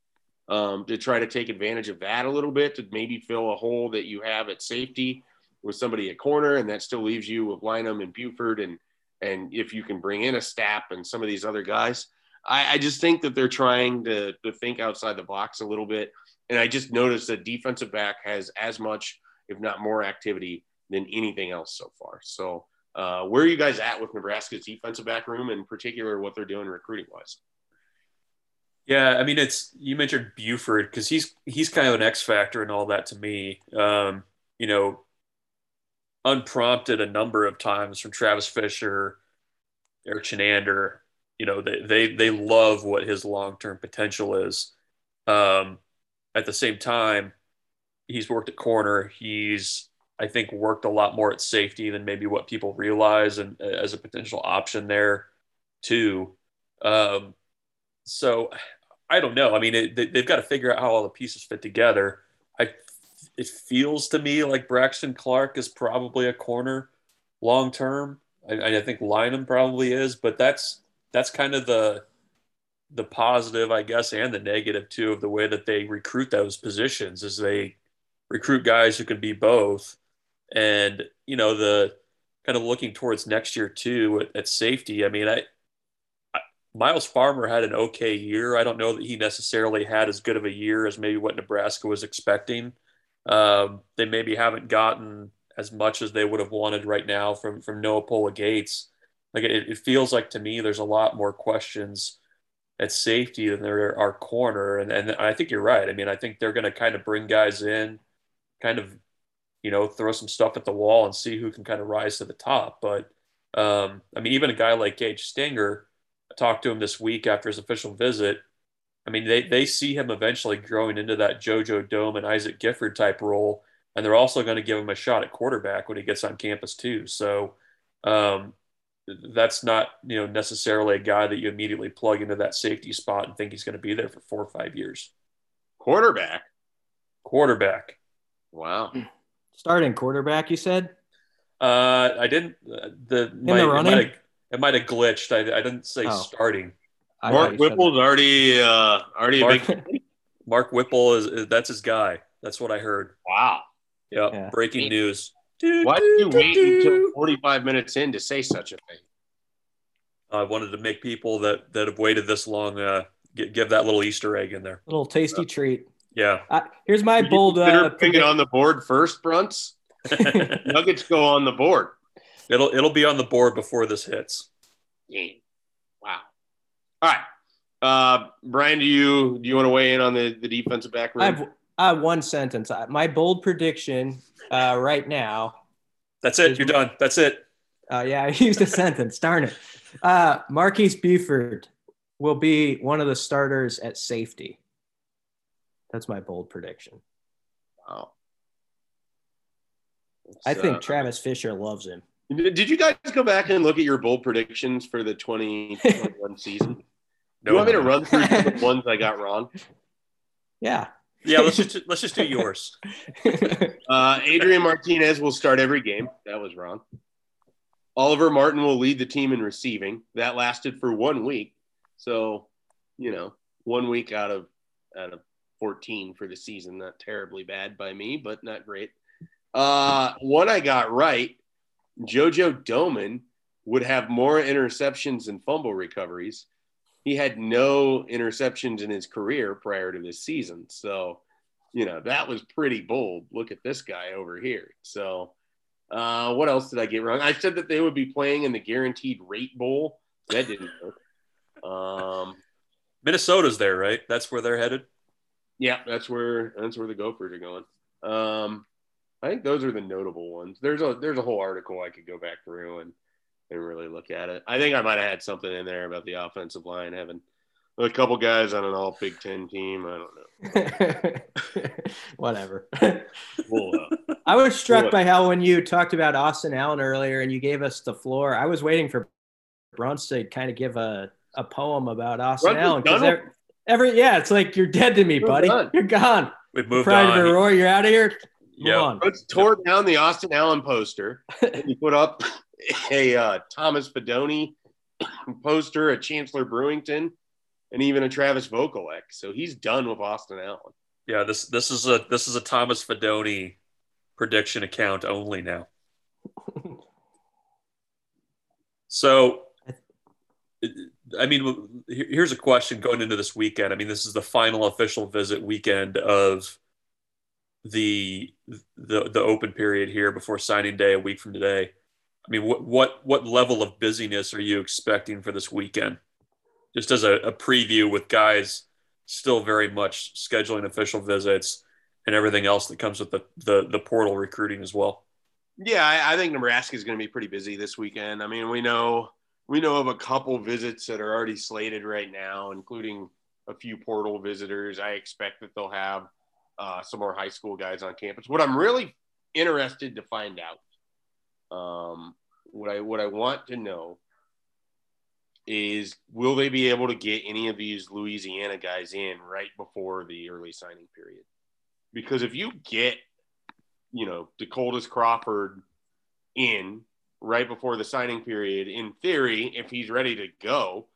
um, to try to take advantage of that a little bit to maybe fill a hole that you have at safety with somebody at corner, and that still leaves you with Lynum and Buford, and and if you can bring in a Stapp and some of these other guys, I, I just think that they're trying to to think outside the box a little bit, and I just noticed that defensive back has as much, if not more, activity than anything else so far. So. Uh, where are you guys at with Nebraska's defensive back room, in particular, what they're doing recruiting wise? Yeah, I mean, it's you mentioned Buford because he's he's kind of an X factor and all that to me. Um, you know, unprompted a number of times from Travis Fisher, Erik Chinander. You know, they they they love what his long term potential is. Um, at the same time, he's worked at corner. He's I think worked a lot more at safety than maybe what people realize, and uh, as a potential option there too. Um, so I don't know. I mean, it, they've got to figure out how all the pieces fit together. I it feels to me like Braxton Clark is probably a corner long term. I, I think Lynum probably is, but that's that's kind of the the positive, I guess, and the negative too of the way that they recruit those positions is they recruit guys who can be both. And, you know, the kind of looking towards next year too at, at safety. I mean, I, I, Myles Farmer had an okay year. I don't know that he necessarily had as good of a year as maybe what Nebraska was expecting. Um, they maybe haven't gotten as much as they would have wanted right now from from Noa Pola-Gates. Like it, it feels like to me, there's a lot more questions at safety than there are corner, and and I think you're right. I mean, I think they're going to kind of bring guys in, kind of, you know, throw some stuff at the wall and see who can kind of rise to the top. But um, I mean, even a guy like Gage Stenger, I talked to him this week after his official visit I mean, they, they see him eventually growing into that JoJo Domann and Isaac Gifford type role. And they're also going to give him a shot at quarterback when he gets on campus, too. So um, that's not, you know, necessarily a guy that you immediately plug into that safety spot and think he's going to be there for four or five years. Quarterback. Quarterback. Wow. Starting quarterback, you said? Uh, I didn't. Uh, the, In the running? It might have glitched. I, I didn't say Oh. starting. I Mark thought you said Whipple's already uh, already a Mark, big Mark Whipple is, is that's his guy. That's what I heard. wow. Yep. Yeah. Breaking news. Why did you wait until 45 minutes in to say such a thing? I wanted to make people that that have waited this long uh, give, give that little Easter egg in there. little tasty treat. Yeah. Uh, here's my Would you bold. consider Uh, putting it on the board first, Bruntz. Nuggets go on the board. it'll it'll be on the board before this hits. Yeah. Wow. All right. Uh, Brian, do you do you want to weigh in on the, the defensive back room? I have, I have one sentence. I- My bold prediction uh, right now. That's it. You're done. That's it. Uh, yeah, I used a sentence. Darn it. Uh, Marques Buford will be one of the starters at safety. That's my bold prediction. Wow. I think uh, Travis Fisher loves him. Did you guys go back and look at your bold predictions for the 2021 season? Do you want me to run through the ones I got wrong? Yeah. Yeah. Let's just let's just do yours. Uh, Adrian Martinez will start every game. That was wrong. Oliver Martin will lead the team in receiving. That lasted for one week. So, you know, one week out of out of 14 for the season. Not terribly bad by me, but not great. Uh, one I got right. Jojo Domann would have more interceptions and fumble recoveries. He had no interceptions in his career prior to this season. So, you know, that was pretty bold. Look at this guy over here. So, uh, what else did I get wrong? I said that they would be playing in the guaranteed rate bowl. That didn't work. Um, Minnesota's there, right? That's where they're headed. yeah, that's where that's where the Gophers are going. Um, I think those are the notable ones. There's a there's a whole article I could go back through and and really look at it. I think I might have had something in there about the offensive line having a couple guys on an all Big Ten team. I don't know. Whatever. We'll, uh, I was struck What? by how when you talked about Austin Allen earlier and you gave us the floor, I was waiting for Bruntz to kind of give a, a poem about Austin Bruntz is Allen. 'cause every, every yeah, it's like you're dead to me, We're buddy. done. You're gone. We've moved Pride of on. Aurora, you're out of here. Move Yeah. on. Let's tore down the Austin Allen poster. and he put up a uh, Thomas Fidone poster, a Chancellor Brewington, and even a Travis Vokolek. So he's done with Austin Allen. Yeah, this this is a this is a Thomas Fidone prediction account only now. so, I mean, here's a question going into this weekend. I mean, this is the final official visit weekend of the the the open period here before signing day a week from today. I mean, what what what level of busyness are you expecting for this weekend? Just as a, a preview with guys still very much scheduling official visits and everything else that comes with the the, the portal recruiting as well. Yeah, I, I think Nebraska is going to be pretty busy this weekend. I mean, we know we know of a couple visits that are already slated right now, including a few portal visitors. I expect that they'll have uh, some more high school guys on campus. What I'm really interested to find out um, what I what I want to know is will they be able to get any of these Louisiana guys in right before the early signing period? Because if you get, you know, Decoldest Crawford in right before the signing period, in theory, if he's ready to go,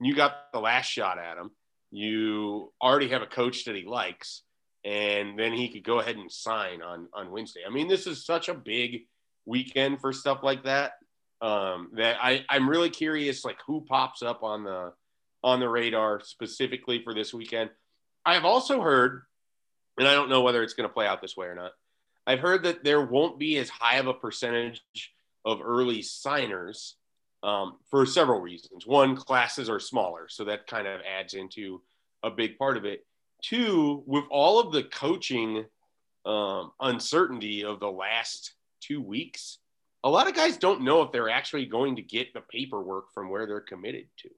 you got the last shot at him. You already have a coach that he likes, and then he could go ahead and sign on on Wednesday. I mean, this is such a big weekend for stuff like that. Um, that I, I'm really curious, like who pops up on the on the radar specifically for this weekend. I have also heard, and I don't know whether it's going to play out this way or not. I've heard that there won't be as high of a percentage of early signers um, for several reasons. One, classes are smaller, so that kind of adds into a big part of it. Two, with all of the coaching um, uncertainty of the last two weeks, a lot of guys don't know if they're actually going to get the paperwork from where they're committed to.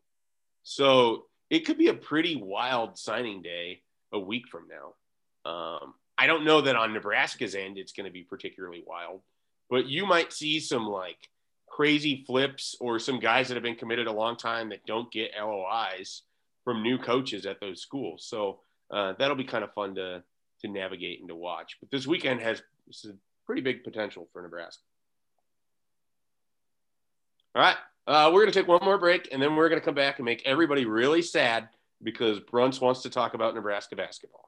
So it could be a pretty wild signing day a week from now. Um, I don't know that on Nebraska's end it's going to be particularly wild, but you might see some like crazy flips or some guys that have been committed a long time that don't get LOIs from new coaches at those schools. So uh, that'll be kind of fun to to navigate and to watch. But this weekend has pretty big potential for Nebraska. All right. Uh, we're going to take one more break, and then we're going to come back and make everybody really sad because Bruntz wants to talk about Nebraska basketball.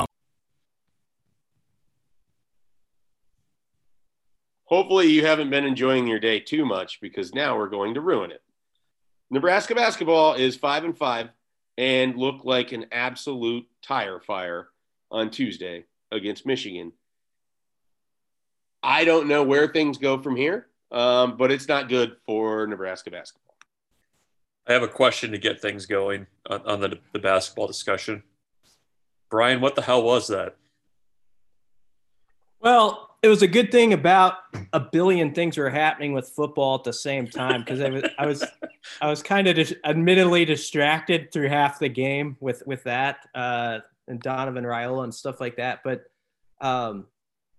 Hopefully, you haven't been enjoying your day too much because now we're going to ruin it. Nebraska basketball is five and five and looked like an absolute tire fire on Tuesday against Michigan. I don't know where things go from here, um, but it's not good for Nebraska basketball. I have a question to get things going on, on the, the basketball discussion. Brian, what the hell was that? Well, it was a good thing about a billion things were happening with football at the same time because I was I was I was kind of dis- admittedly distracted through half the game with with that uh, and Donovan Raiola and stuff like that. But um,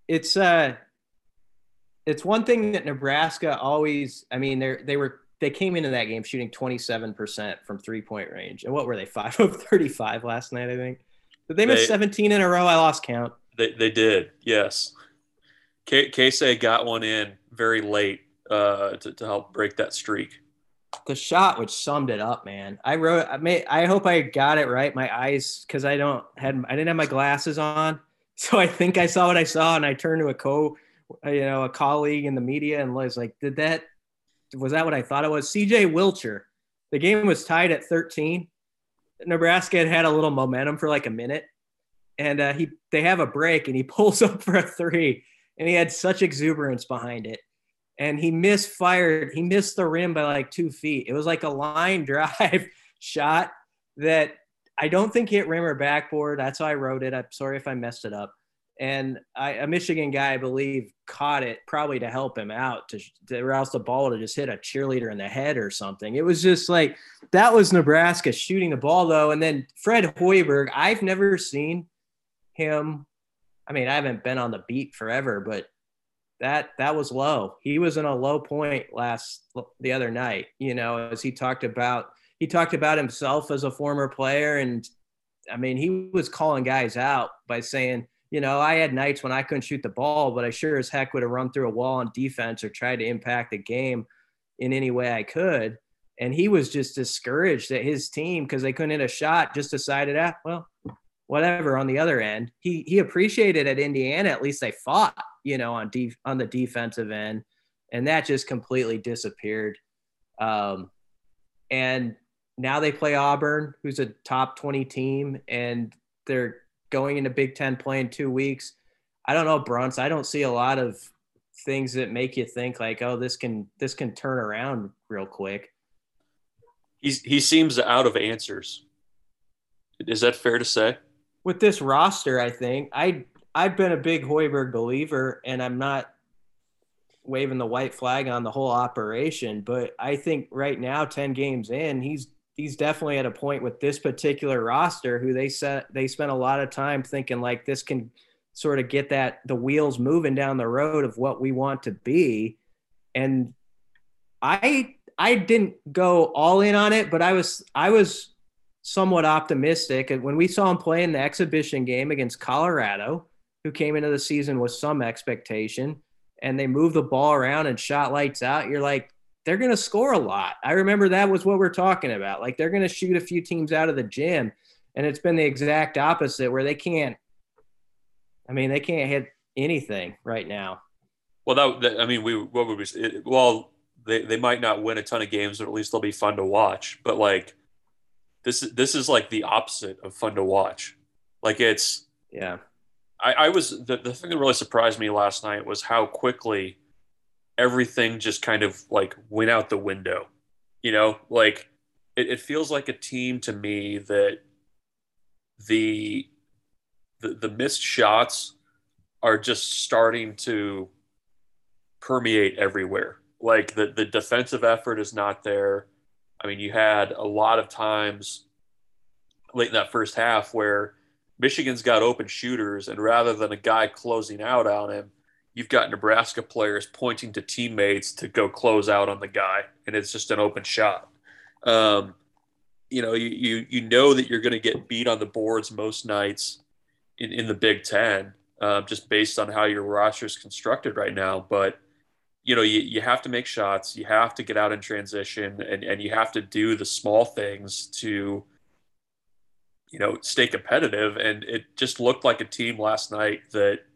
it's uh, it's one thing that Nebraska always. I mean, they they were they came into that game shooting 27% from three point range. And what were they? Five of 35 last night, I think. Did they miss they, 17 in a row? I lost count. They, they did, yes. K- got one in very late uh, to, to help break that streak. The shot which summed it up, man. I wrote. I may. I hope I got it right. My eyes, because I don't had. I didn't have my glasses on, so I think I saw what I saw, and I turned to a co, you know, a colleague in the media, and was like, "Did that? Was that what I thought it was?" C.J. Wilcher. The game was tied at 13. Nebraska had had a little momentum for like a minute, and uh, he they have a break, and he pulls up for a three and he had such exuberance behind it. And he misfired. He missed the rim by like two feet. It was like a line drive shot that I don't think hit rim or backboard. That's how I wrote it. I'm sorry if I messed it up. and I, a Michigan guy, I believe, caught it probably to help him out, to, to or else the ball to just hit a cheerleader in the head or something. It was just like that was Nebraska shooting the ball though, and then Fred Hoiberg. I've never seen him. I mean, I haven't been on the beat forever, but that that was low. He was in a low point last the other night. You know, as he talked about he talked about himself as a former player, and I mean, he was calling guys out by saying you know, I had nights when I couldn't shoot the ball, but I sure as heck would have run through a wall on defense or tried to impact the game in any way I could. And he was just discouraged that his team, because they couldn't hit a shot, just decided, ah, well, whatever. On the other end, he he appreciated at Indiana at least they fought, you know, on def- on the defensive end, and that just completely disappeared. Um, and now they play Auburn, who's a top twenty team, and they're going into Big Ten play in two weeks. I don't know, Bruntz. I don't see a lot of things that make you think like, oh, this can this can turn around real quick. He's he seems out of answers. Is that fair to say? With this roster, I think I I've been a big Hoiberg believer, and I'm not waving the white flag on the whole operation, but I think right now, ten games in, he's he's definitely at a point with this particular roster who they set they spent a lot of time thinking like this can sort of get that the wheels moving down the road of what we want to be. And i i didn't go all in on it but i was i was somewhat optimistic and when we saw him play in the exhibition game against colorado who came into the season with some expectation and they moved the ball around and shot lights out you're like they're going to score a lot. I remember that was what we're talking about. Like they're going to shoot a few teams out of the gym, and it's been the exact opposite where they can't. I mean, they can't hit anything right now. Well, that, that I mean, we what would we? It, well, they they might not win a ton of games, but at least they'll be fun to watch. But like, this this is like the opposite of fun to watch. Like it's yeah. I, I was the, the thing that really surprised me last night was how quickly everything just kind of like went out the window. You know, like it, it feels like a team to me that the, the the missed shots are just starting to permeate everywhere. Like the the defensive effort is not there. I mean, you had a lot of times late in that first half where Michigan's got open shooters, and rather than a guy closing out on him, you've got Nebraska players pointing to teammates to go close out on the guy, and it's just an open shot. Um, you know, you, you you know that you're going to get beat on the boards most nights in, in the Big Ten, uh, just based on how your roster is constructed right now. But you know, you, you have to make shots, you have to get out in transition, and, and you have to do the small things to you know stay competitive. And it just looked like a team last night that –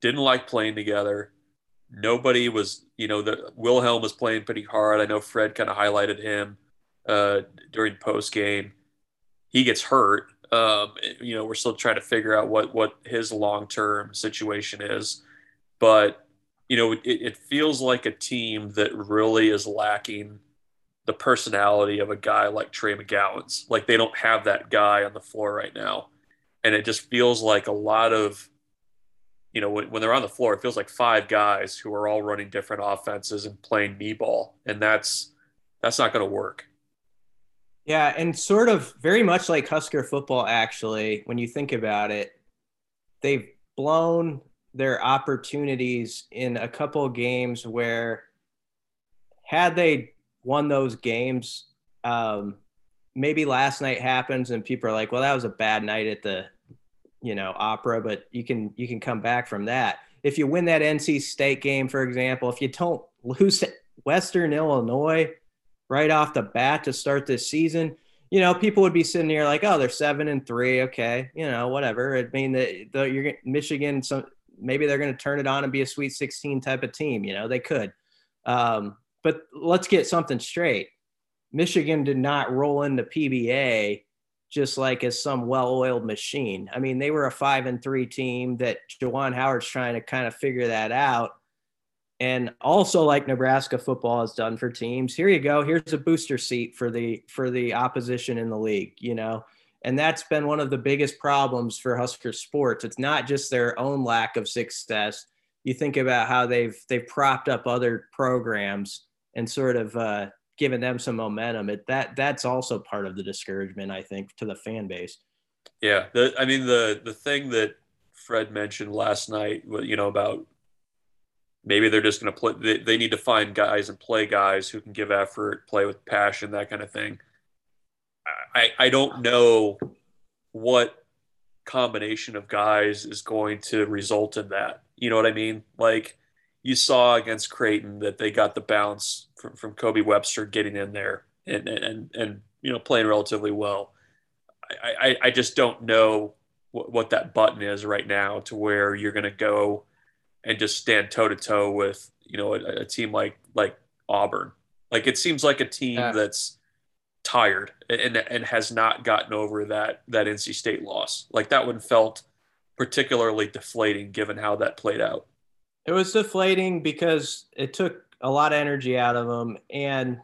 didn't like playing together. Nobody was, you know, the Wilhelm was playing pretty hard. I know Fred kind of highlighted him uh, during post game. He gets hurt. Um, you know, we're still trying to figure out what what his long term situation is, but you know, it, it feels like a team that really is lacking the personality of a guy like Trey McGowens. Like they don't have that guy on the floor right now, and it just feels like a lot of you know, when, when they're on the floor, it feels like five guys who are all running different offenses and playing knee ball, and that's that's not going to work. Yeah, and sort of very much like Husker football, actually, when you think about it, they've blown their opportunities in a couple of games where, had they won those games, um, maybe last night happens and people are like, well, that was a bad night at the you know opera but you can you can come back from that. If you win that nc state game for example if you don't lose western illinois right off the bat to start this season you know people would be sitting here like oh they're seven and three. Okay. You know whatever. I mean the, the you're michigan some maybe they're going to turn it on and be a sweet 16 type of team you know they could um, but let's get something straight michigan did not roll into pba just like as some well-oiled machine. I mean, they were a five and three team that Juwan Howard's trying to kind of figure that out. And also like Nebraska football has done for teams, here you go. Here's a booster seat for the for the opposition in the league. You know, And that's been one of the biggest problems for Husker sports. It's not just their own lack of success. You think about how they've they've propped up other programs and sort of uh, given them some momentum. It, that that's also part of the discouragement, I think, to the fan base. Yeah, the, I mean the the thing that Fred mentioned last night, you know, about maybe they're just going to play. They, they need to find guys and play guys who can give effort, play with passion, that kind of thing. I, I don't know what combination of guys is going to result in that. You know what I mean? Like you saw against Creighton that they got the bounce from, from Kobe Webster getting in there and, and, and, you know, playing relatively well. I, I, I just don't know what, what that button is right now to where you're going to go and just stand toe to toe with, you know, a, a, team like, like Auburn. Like it seems like a team yeah. that's tired and and has not gotten over that that NC State loss. Like that one felt particularly deflating given how that played out. It was deflating because it took a lot of energy out of them and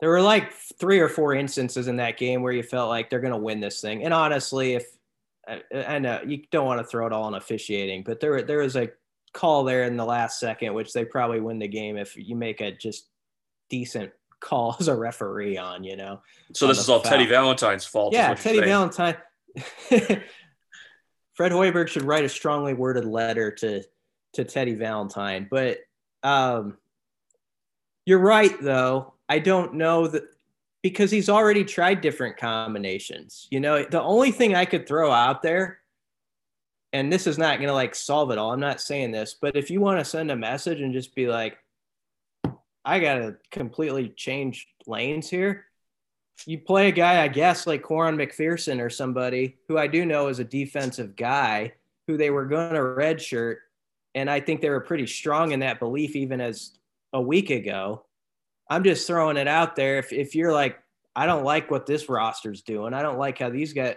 there were like three or four instances in that game where you felt like they're going to win this thing. And honestly, if I, know you don't want to throw it all on officiating, but there there was a call there in the last second, which they probably win the game if you make a just decent call as a referee on, you know. So this is all foul. Teddy Valentine's fault. Yeah, Teddy Valentine. Fred Hoiberg should write a strongly worded letter to to Teddy Valentine. But um, you're right, though. I don't know that because he's already tried different combinations. You know, the only thing I could throw out there, and this is not going to like solve it all. I'm not saying this, but if you want to send a message and just be like, I got to completely change lanes here. You play a guy, I guess, like Quaran McPherson or somebody who I do know is a defensive guy who they were going to redshirt. And I think they were pretty strong in that belief even as a week ago. I'm just throwing it out there. If, if you're like, I don't like what this roster's doing, I don't like how these guys,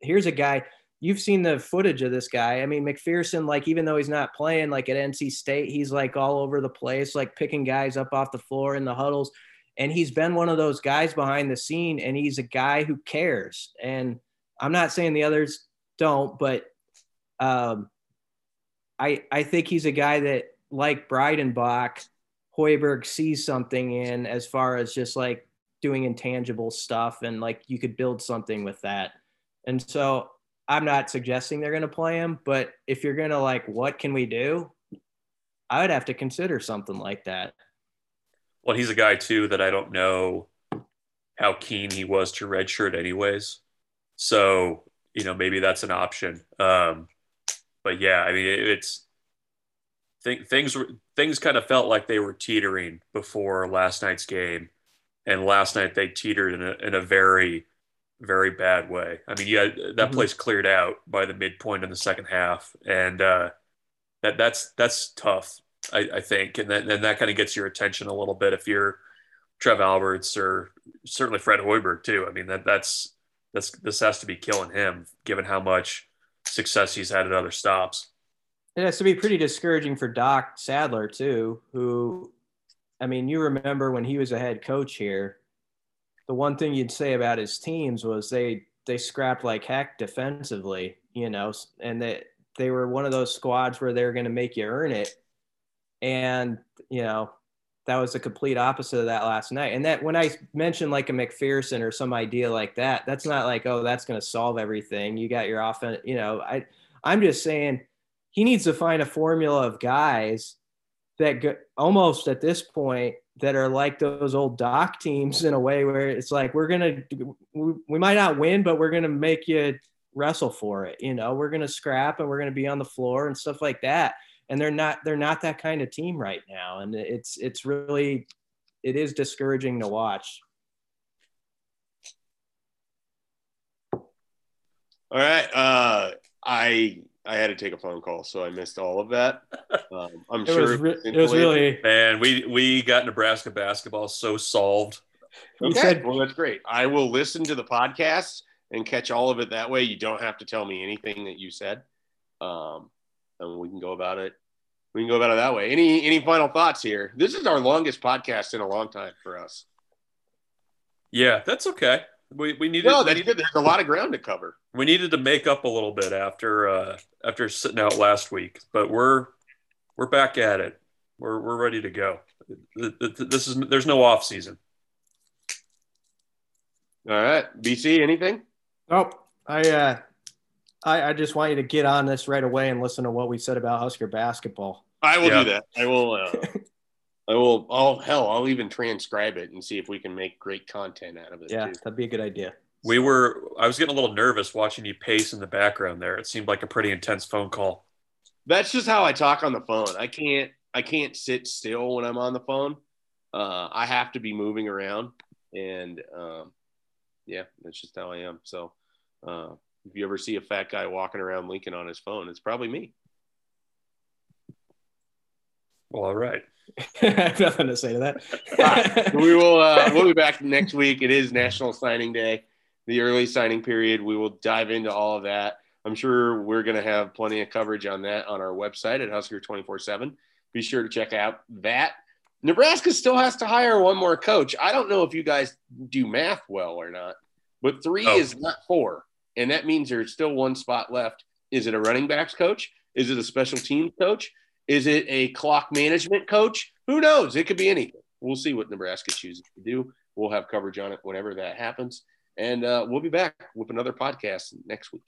here's a guy you've seen the footage of this guy. I mean, McPherson, like, even though he's not playing like at NC State, he's like all over the place, like picking guys up off the floor in the huddles. And he's been one of those guys behind the scene, and he's a guy who cares. And I'm not saying the others don't, but um, I I think he's a guy that, like Breidenbach, Hoiberg sees something in as far as just like doing intangible stuff, and like you could build something with that. And so I'm not suggesting they're going to play him, but if you're going to like, what can we do? I would have to consider something like that. Well, he's a guy too that I don't know how keen he was to redshirt, anyways. So you know maybe that's an option. Um, but yeah, I mean it, it's th- things things kind of felt like they were teetering before last night's game, and last night they teetered in a, in a very very bad way. I mean, yeah, that mm-hmm. place cleared out by the midpoint in the second half, and uh, that that's that's tough. I, I think, and then and that kind of gets your attention a little bit if you're Trev Alberts or certainly Fred Hoiberg too. I mean, that that's that's this has to be killing him, given how much success he's had at other stops. It has to be pretty discouraging for Doc Sadler too, who, I mean, you remember when he was a head coach here the one thing you'd say about his teams was they they scrapped like heck defensively, you know, and that they, they were one of those squads where they were going to make you earn it. And, you know, that was the complete opposite of that last night. And that when I mentioned like a McPherson or some idea like that, that's not like, oh, that's going to solve everything. You got your offense, you know, I, I'm just saying he needs to find a formula of guys that go, almost at this point that are like those old doc teams in a way where it's like we're gonna we, we might not win but we're gonna make you wrestle for it you know? We're gonna scrap and we're gonna be on the floor and stuff like that. And they're not they're not that kind of team right now. And it's it's really it is discouraging to watch. All right uh i I had to take a phone call, so I missed all of that. Um, I'm it sure was re- it was really man. We we got Nebraska basketball so solved. Okay, said, well that's great. I will listen to the podcast and catch all of it that way. You don't have to tell me anything that you said, um, and we can go about it. We can go about it that way. Any any final thoughts here? This is our longest podcast in a long time for us. Yeah, that's okay. We we needed No, we that's needed, good. There's a lot of ground to cover. we needed to make up a little bit after uh, after sitting out last week, but we're we're back at it. We're we're ready to go. Th- th- th- This is there's no off season. All right, BC, anything? Nope. I uh I, I just want you to get on this right away and listen to what we said about Husker basketball. I will Yeah. do that. I will. Uh, I will. Oh hell, I'll even transcribe it and see if we can make great content out of it. Yeah, too. that'd be a good idea. We were I was getting a little nervous watching you pace in the background there. It seemed like a pretty intense phone call. That's just how I talk on the phone. I can't. I can't sit still when I'm on the phone. Uh, I have to be moving around, and um, yeah, that's just how I am. So, uh, if you ever see a fat guy walking around Lincoln on his phone, it's probably me. Well, all right. I have nothing to say to that. we will. Uh, we'll be back next week. It is National Signing Day, the early signing period. We will dive into all of that. I'm sure we're going to have plenty of coverage on that on our website at Husker 24 7. Be sure to check out that. Nebraska still has to hire one more coach. I don't know if you guys do math well or not, but three Oh. is not four. And that means there's still one spot left. Is it a running backs coach? Is it a special teams coach? Is it a clock management coach? Who knows? It could be anything. We'll see what Nebraska chooses to do. We'll have coverage on it whenever that happens. And uh, we'll be back with another podcast next week.